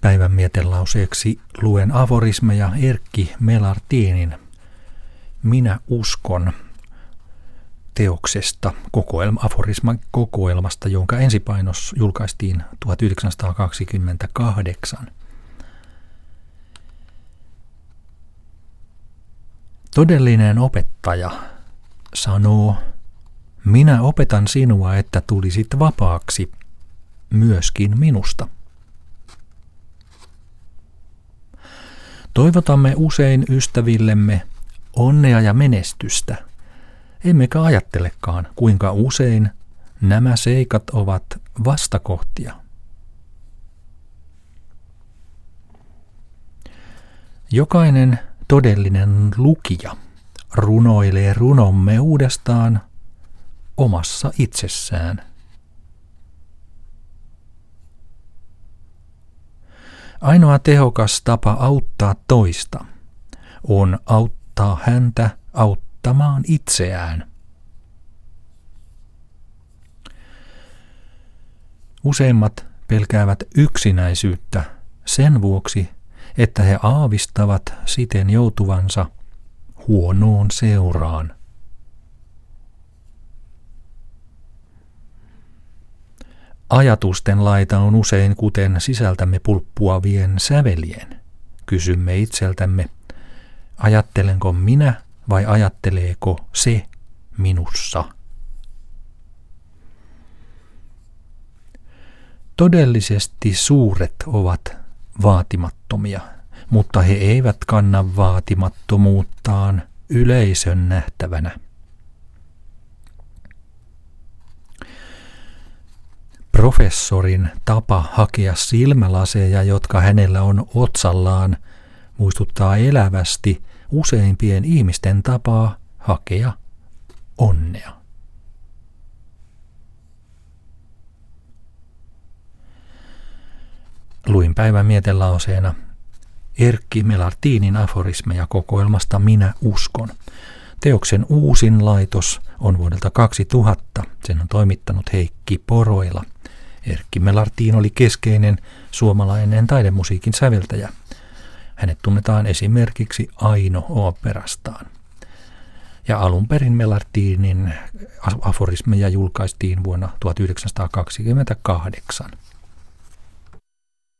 Päivän mietelauseeksi luen aforismeja Erkki Melartinin Minä uskon teoksesta, kokoelma, aforisman kokoelmasta, jonka ensipainos julkaistiin 1928. Todellinen opettaja sanoo, minä opetan sinua, että tulisit vapaaksi, myöskin minusta. Toivotamme usein ystävillemme onnea ja menestystä, emmekä ajattelekaan, kuinka usein nämä seikat ovat vastakohtia. Jokainen todellinen lukija runoilee runomme uudestaan omassa itsessään. Ainoa tehokas tapa auttaa toista on auttaa häntä auttamaan itseään. Useimmat pelkäävät yksinäisyyttä sen vuoksi, että he aavistavat siten joutuvansa huonoon seuraan. Ajatusten laita on usein kuten sisältämme pulppuavien sävelien. Kysymme itseltämme, ajattelenko minä vai ajatteleeko se minussa? Todellisesti suuret ovat vaatimattomia, mutta he eivät kanna vaatimattomuuttaan yleisön nähtävänä. Professorin tapa hakea silmälaseja, jotka hänellä on otsallaan, muistuttaa elävästi useimpien ihmisten tapaa hakea onnea. Luin päivän mietelauseena Erkki Melartinin aforismeja kokoelmasta Minä uskon. Teoksen uusin laitos on vuodelta 2000. Sen on toimittanut Heikki Poroila. Erkki Melartin oli keskeinen suomalainen taidemusiikin säveltäjä. Hänet tunnetaan esimerkiksi Aino-operastaan. Ja alun perin Melartinin aforismeja julkaistiin vuonna 1928.